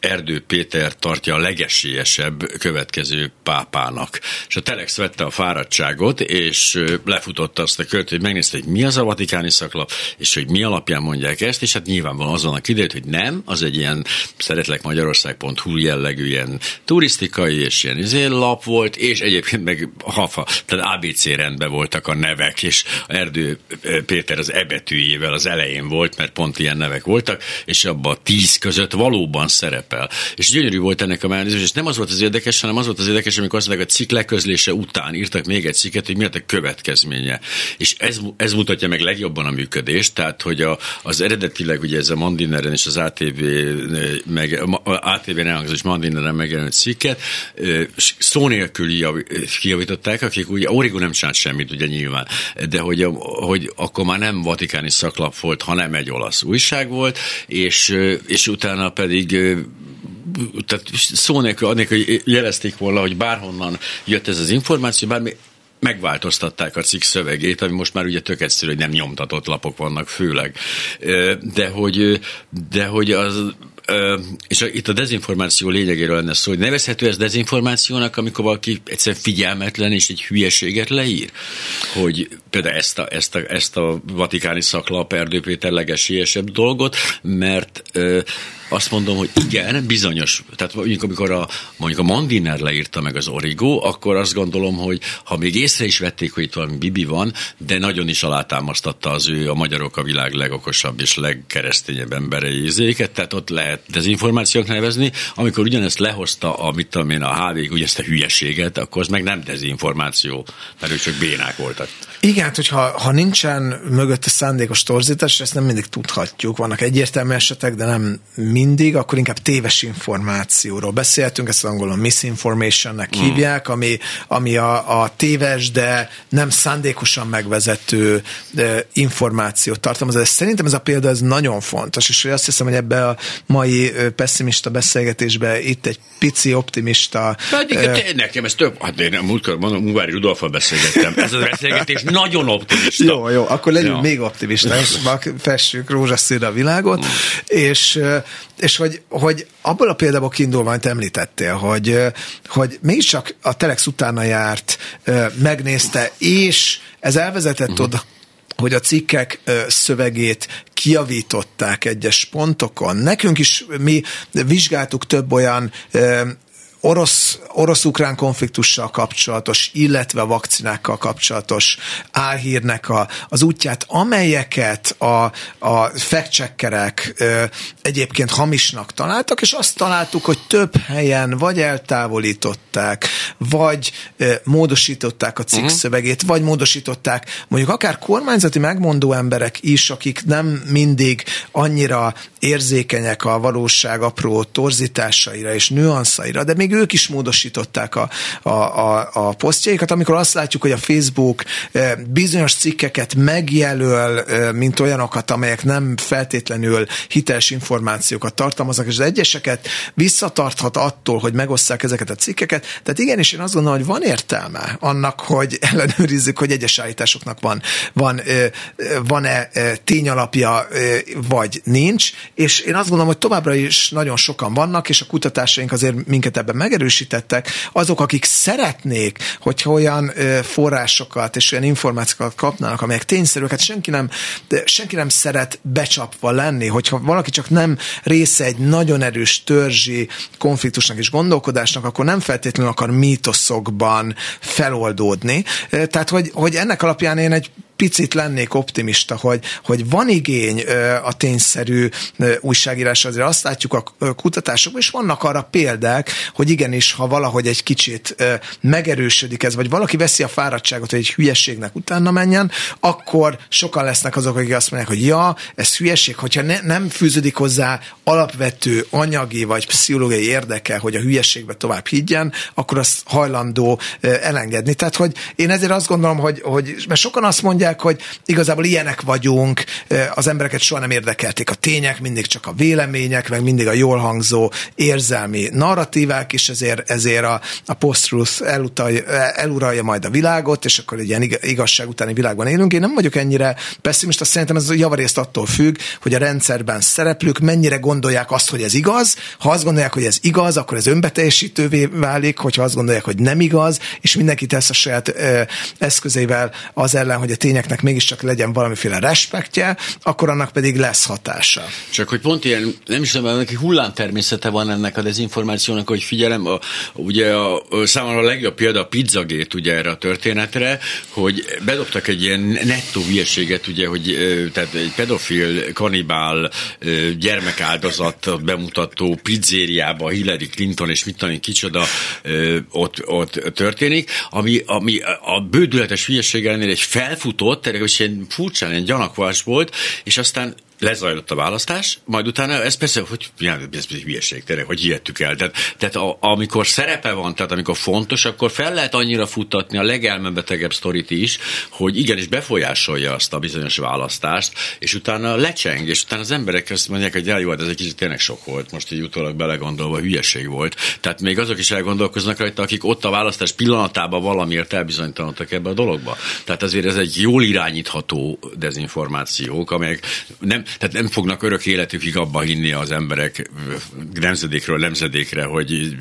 Erdő Péter tartja a legesélyesebb következő pápának. És a Telex vette a fáradtságot, és lefutotta azt a kört, hogy megnézte, hogy mi az a vatikáni szaklap, és hogy mi alapján mondják ezt, és hát nyilvánvalóan azon a kiderült, hogy nem, az egy ilyen szeretlek Magyarország.hu jellegű ilyen turisztikai és ilyen izé lap volt, és egyébként meg hafa, tehát ABC rendben voltak a nevek, és Erdő Péter az ebetűjével az elején volt, mert pont ilyen nevek voltak, és abban a tíz között valóban szerepel. És gyönyörű volt ennek a mechanizmus, és nem az volt az érdekes, hanem az volt az érdekes, amikor azt mondták, a cikk leközlése után írtak még egy cikket, hogy mi a következménye. És ez, ez mutatja meg legjobban a működést, tehát hogy a, az eredetileg ugye ez a Mandineren és az ATV, meg, ATV-n elhangzott Mandineren megjelent cikket, szó nélkül kijavították, akik ugye Origo nem csinált semmit, ugye nyilván, de hogy, hogy akkor már nem vatikáni szaklap volt, hanem egy olasz újság volt, és, és utána pedig tehát szó nélkül, annélkül, hogy jelezték volna, hogy bárhonnan jött ez az információ, bármi megváltoztatták a cikk szövegét, ami most már ugye tök egyszerű, hogy nem nyomtatott lapok vannak főleg. De hogy, de hogy az, és itt a dezinformáció lényegéről lenne szó, hogy nevezhető ez dezinformációnak, amikor valaki egyszerűen figyelmetlen és egy hülyeséget leír? Hogy például ezt a, ezt a, ezt a vatikáni szaklap Erdő Péter legesélyesebb dolgot, mert azt mondom, hogy igen, bizonyos, tehát mondjuk amikor a, mondjuk a Mandiner leírta meg az Origo, akkor azt gondolom, hogy ha még észre is vették, hogy itt valami bibi van, de nagyon is alátámasztatta az ő a magyarok a világ legokosabb és legkeresztényebb emberei izéket, tehát ott lehet dezinformációk nevezni. Amikor ugyanezt lehozta, amit tudom én, a HV, ugye ezt a hülyeséget, akkor az meg nem dezinformáció, mert ők csak bénák voltak. Igen, hát hogyha ha nincsen mögötte szándékos torzítás, ezt nem mindig tudhatjuk. Vannak egyértelmű esetek, de nem mindig, akkor inkább téves információról beszéltünk, ezt angolon misinformationnek mm. hívják, ami, ami a, a téves, de nem szándékosan megvezető de információt tartalmaz. Ez szerintem ez a példa ez nagyon fontos, és azt hiszem, hogy ebbe a mai pessimista beszélgetésbe itt egy pici optimista... Pedig, uh, nekem ez több, hát én múltkor mondom, Ungvári Rudolfal beszélgettem. Ez a beszélgetés nagyon optimista. Jó, jó, akkor legyünk ja. még optimista, és fessük rózsaszínre a világot, mm. és, és hogy, hogy abból a példából kiindulva, amit említettél, hogy, hogy mégiscsak a Telex utána járt, megnézte, és ez elvezetett uh-huh. oda, hogy a cikkek szövegét kiavították egyes pontokon. Nekünk is mi vizsgáltuk több olyan orosz, orosz-ukrán konfliktussal kapcsolatos, illetve vakcinákkal kapcsolatos álhírnek a, az útját, amelyeket a, a fact egyébként hamisnak találtak, és azt találtuk, hogy több helyen vagy eltávolították, vagy ö, módosították a cikk uh-huh. szövegét, vagy módosították mondjuk akár kormányzati megmondó emberek is, akik nem mindig annyira érzékenyek a valóság apró torzításaira és nüanszaira, de még ők is módosították a, a, a, a posztjaikat, amikor azt látjuk, hogy a Facebook eh, bizonyos cikkeket megjelöl, eh, mint olyanokat, amelyek nem feltétlenül hiteles információkat tartalmaznak, és az egyeseket visszatarthat attól, hogy megosszák ezeket a cikkeket. Tehát igenis én azt gondolom, hogy van értelme annak, hogy ellenőrizzük, hogy egyes állításoknak van, van, eh, van-e tényalapja, vagy nincs, és én azt gondolom, hogy továbbra is nagyon sokan vannak, és a kutatásaink azért minket ebben megerősítettek, azok, akik szeretnék, hogyha olyan forrásokat és olyan információkat kapnának, amelyek tényszerűek, hát senki nem, senki nem szeret becsapva lenni, hogyha valaki csak nem része egy nagyon erős törzsi konfliktusnak és gondolkodásnak, akkor nem feltétlenül akar mítoszokban feloldódni. Tehát, hogy, hogy ennek alapján én egy picit lennék optimista, hogy, hogy van igény a tényszerű újságírásra, azért azt látjuk a kutatásokban, és vannak arra példák, hogy igenis, ha valahogy egy kicsit megerősödik ez, vagy valaki veszi a fáradtságot, hogy egy hülyességnek utána menjen, akkor sokan lesznek azok, akik azt mondják, hogy ja, ez hülyeség, hogyha ne, nem fűződik hozzá alapvető anyagi vagy pszichológiai érdeke, hogy a hülyességbe tovább higgyen, akkor azt hajlandó elengedni. Tehát, hogy én ezért azt gondolom, hogy, hogy mert sokan azt mondják, mondják, hogy igazából ilyenek vagyunk, az embereket soha nem érdekelték a tények, mindig csak a vélemények, meg mindig a jól hangzó érzelmi narratívák, és ezért, ezért a, a post-truth eluralja majd a világot, és akkor egy ilyen igazság utáni világban élünk. Én nem vagyok ennyire pessimista, szerintem ez javarészt attól függ, hogy a rendszerben szereplők mennyire gondolják azt, hogy ez igaz. Ha azt gondolják, hogy ez igaz, akkor ez önbeteljesítővé válik, hogyha azt gondolják, hogy nem igaz, és mindenki tesz a saját eszközével az ellen, hogy a tényeknek mégiscsak legyen valamiféle respektje, akkor annak pedig lesz hatása. Csak hogy pont ilyen, nem is tudom, neki hullám természete van ennek a dezinformációnak, hogy figyelem, a, ugye a, a számomra a legjobb példa a pizzagét ugye erre a történetre, hogy bedobtak egy ilyen nettó hülyeséget, ugye, hogy tehát egy pedofil, kanibál, gyermekáldozat bemutató pizzériába Hillary Clinton és mit tudom, kicsoda ott, ott történik, ami, ami a bődületes hülyeség ellenére egy felfutó ott, legalábbis ilyen furcsán, ilyen gyanakvás volt, és aztán lezajlott a választás, majd utána ez persze, hogy ja, ez, hülyeség, tényleg, hogy hihettük el. Tehát, tehát a, amikor szerepe van, tehát amikor fontos, akkor fel lehet annyira futtatni a legelmebetegebb sztorit is, hogy igenis befolyásolja azt a bizonyos választást, és utána lecseng, és utána az emberek azt mondják, hogy jó, hát ez egy kicsit tényleg sok volt, most így utólag belegondolva hülyeség volt. Tehát még azok is elgondolkoznak rajta, akik ott a választás pillanatában valamiért elbizonytalanodtak ebbe a dologba. Tehát azért ez egy jól irányítható dezinformációk, amelyek nem, tehát nem fognak örök életükig abba hinni az emberek nemzedékről nemzedékre, hogy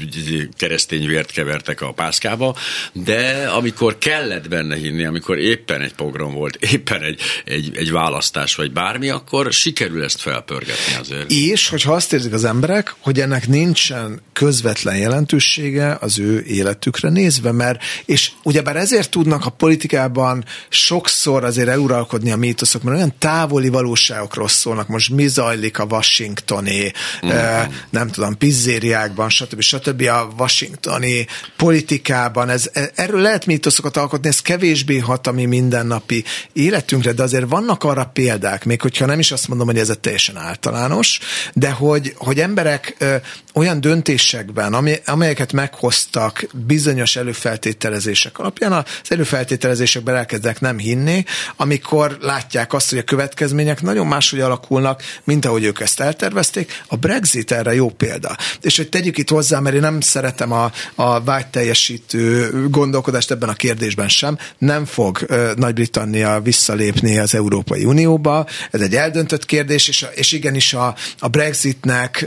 keresztény vért kevertek a pászkába, de amikor kellett benne hinni, amikor éppen egy pogrom volt, éppen egy, egy, egy választás vagy bármi, akkor sikerül ezt felpörgetni azért. És, hogyha azt érzik az emberek, hogy ennek nincsen közvetlen jelentősége az ő életükre nézve, mert, és ugyebár ezért tudnak a politikában sokszor azért eluralkodni a mítoszok, mert olyan távoli valóságokról szólnak, most mi zajlik a washingtoni, mm-hmm. nem tudom, pizzériákban, stb. stb. a washingtoni politikában, ez, e, erről lehet mítoszokat alkotni, ez kevésbé hat a mi mindennapi életünkre, de azért vannak arra példák, még hogyha nem is azt mondom, hogy ez a teljesen általános, de hogy, hogy emberek ö, olyan döntésekben, ami, amelyeket meghoztak bizonyos előfeltételezések alapján, az előfeltételezésekben elkezdek nem hinni, amikor látják azt, hogy a következmények nagyon máshogy alakulnak, mint ahogy ők ezt eltervezték. A Brexit erre jó példa. És hogy tegyük itt hozzá, mert én nem szeretem a, a vágyteljesítő gondolkodást ebben a kérdésben sem, nem fog Nagy-Britannia visszalépni az Európai Unióba. Ez egy eldöntött kérdés, és, és igenis a, a Brexitnek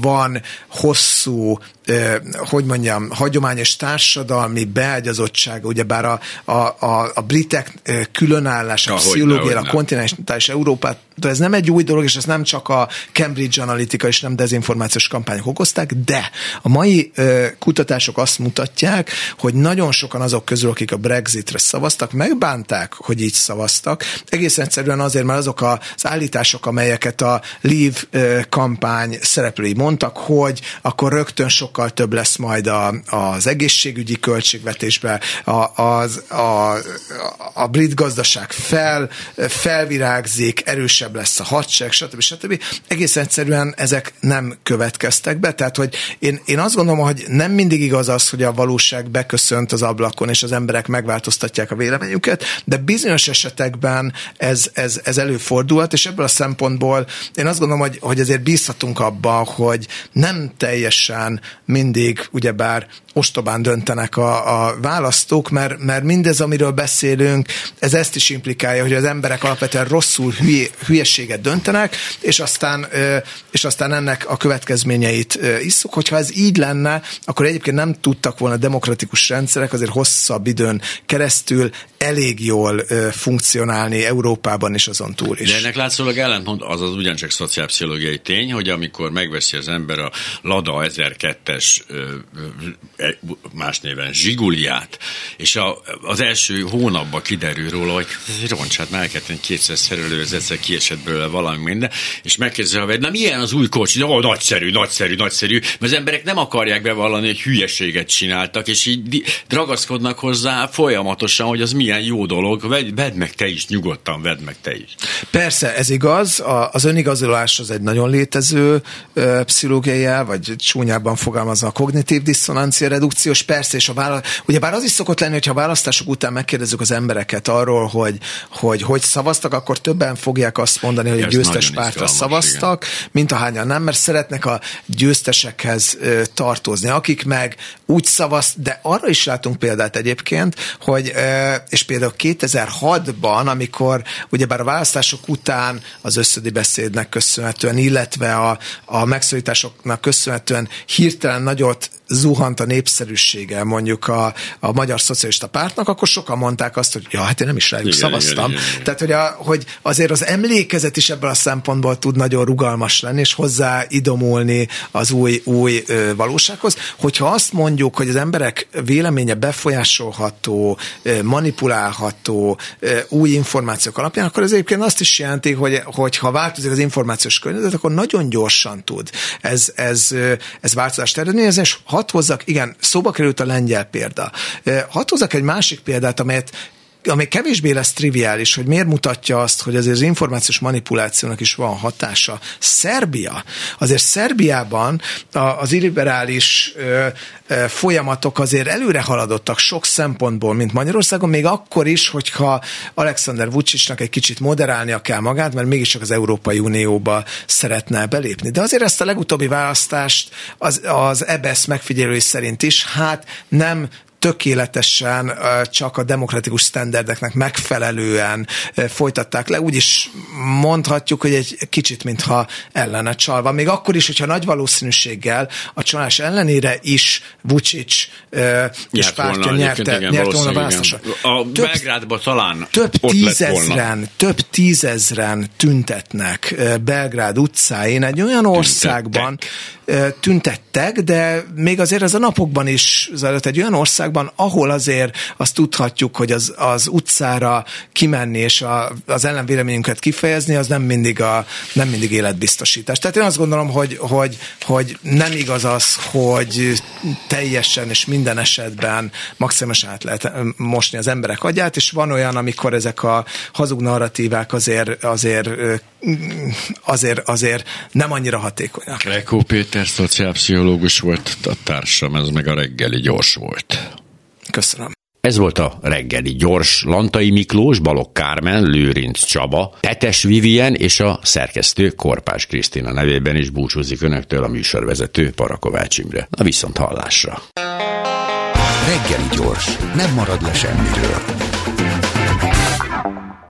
van hosszú hogy mondjam, hagyományos társadalmi beágyazottsága, ugyebár a, a, a, a britek különállása, a pszichológia, a kontinentális Európát, de ez nem egy új dolog, és ez nem csak a Cambridge Analytica és nem dezinformációs kampányok okozták, de a mai kutatások azt mutatják, hogy nagyon sokan azok közül, akik a Brexitre szavaztak, megbánták, hogy így szavaztak. Egész egyszerűen azért, mert azok az állítások, amelyeket a Leave kampány szereplői mondtak, hogy akkor rögtön sokkal sokkal több lesz majd a, az egészségügyi költségvetésben, a, az, a, a brit gazdaság fel, felvirágzik, erősebb lesz a hadsereg, stb. stb. Egész egyszerűen ezek nem következtek be, tehát hogy én, én azt gondolom, hogy nem mindig igaz az, hogy a valóság beköszönt az ablakon, és az emberek megváltoztatják a véleményüket, de bizonyos esetekben ez, ez, ez előfordulhat, és ebből a szempontból én azt gondolom, hogy, hogy azért bízhatunk abban, hogy nem teljesen mindig ugyebár ostobán döntenek a, a választók, mert, mert mindez, amiről beszélünk, ez ezt is implikálja, hogy az emberek alapvetően rosszul hülye, hülyeséget döntenek, és aztán, és aztán ennek a következményeit isszuk. Hogyha ez így lenne, akkor egyébként nem tudtak volna demokratikus rendszerek azért hosszabb időn keresztül elég jól funkcionálni Európában és azon túl is. De ennek látszólag ellentmond az az ugyancsak szociálpszichológiai tény, hogy amikor megveszi az ember a Lada 1002-es e, más néven Zsiguliát, és a, az első hónapban kiderül róla, hogy roncsát már elkezdtem kétszer szerelőz, egyszer kiesett belőle valami minden, és megkérdezi a na milyen az új kocsi? Ó, nagyszerű, nagyszerű, nagyszerű, mert az emberek nem akarják bevallani, hogy hülyeséget csináltak, és így ragaszkodnak hozzá folyamatosan, hogy az milyen jó dolog, vedd meg te is, nyugodtan vedd meg te is. Persze, ez igaz, a, az önigazolás az egy nagyon létező ö, pszichológiai vagy csúnyában fogalmazva a kognitív diszonancia redukciós, persze, és a vála... ugye bár az is szokott lenni, hogyha a választások után megkérdezzük az embereket arról, hogy hogy, hogy szavaztak, akkor többen fogják azt mondani, hogy a győztes pártra szavaztak, igen. mint ahányan nem, mert szeretnek a győztesekhez tartozni. Akik meg úgy szavaz, de arra is látunk példát egyébként, hogy, és például 2006-ban, amikor ugyebár a választások után az összödi beszédnek köszönhetően, illetve a, a megszólításoknak köszönhetően hirtelen nagyot zuhant a népszerűsége mondjuk a, a Magyar Szocialista Pártnak, akkor sokan mondták azt, hogy ja, hát én nem is rájuk igen, szavaztam. Igen, igen. Tehát, hogy, a, hogy azért az emlékezet is ebből a szempontból tud nagyon rugalmas lenni, és hozzá idomulni az új, új ö, valósághoz. Hogyha azt mondjuk, hogy az emberek véleménye befolyásolható, ö, manipulálható, ö, új információk alapján, akkor ez egyébként azt is jelenti, hogy, hogy ha változik az információs környezet, akkor nagyon gyorsan tud ez, ez, ez változást eredményezni, és ha hadd hozzak, igen, szóba került a lengyel példa. Hadd hozzak egy másik példát, amelyet ami kevésbé lesz triviális, hogy miért mutatja azt, hogy azért az információs manipulációnak is van hatása. Szerbia. Azért Szerbiában az illiberális folyamatok azért előre haladottak sok szempontból, mint Magyarországon, még akkor is, hogyha Alexander Vucicnak egy kicsit moderálnia kell magát, mert mégiscsak az Európai Unióba szeretne belépni. De azért ezt a legutóbbi választást az, az EBSZ megfigyelői szerint is, hát nem tökéletesen csak a demokratikus sztenderdeknek megfelelően folytatták le. Úgy is mondhatjuk, hogy egy kicsit, mintha ellene csalva. Még akkor is, hogyha nagy valószínűséggel a csalás ellenére is Vucic és pártja nyerte, igen, nyerte volna választása. A több, Belgrádban talán több tízezren, több tízezren tüntetnek Belgrád utcáin egy olyan országban, tüntettek, de még azért ez a napokban is zajlott egy olyan országban, ahol azért azt tudhatjuk, hogy az, az utcára kimenni és a, az ellenvéleményünket kifejezni, az nem mindig, a, nem mindig életbiztosítás. Tehát én azt gondolom, hogy, hogy, hogy nem igaz az, hogy teljesen és minden esetben maximálisan át lehet mosni az emberek agyát, és van olyan, amikor ezek a hazug narratívák azért, azért, azért, azért nem annyira hatékonyak. Krekó Péter szociálpszichológus volt a társam, ez meg a reggeli gyors volt. Köszönöm. Ez volt a reggeli gyors. Lantai Miklós, Balok Kármen, Lőrinc Csaba, Tetes Vivien és a szerkesztő Korpás Krisztina nevében is búcsúzik önöktől a műsorvezető Parakovács Imre. A viszont hallásra. Reggeli gyors, nem marad le semmiről.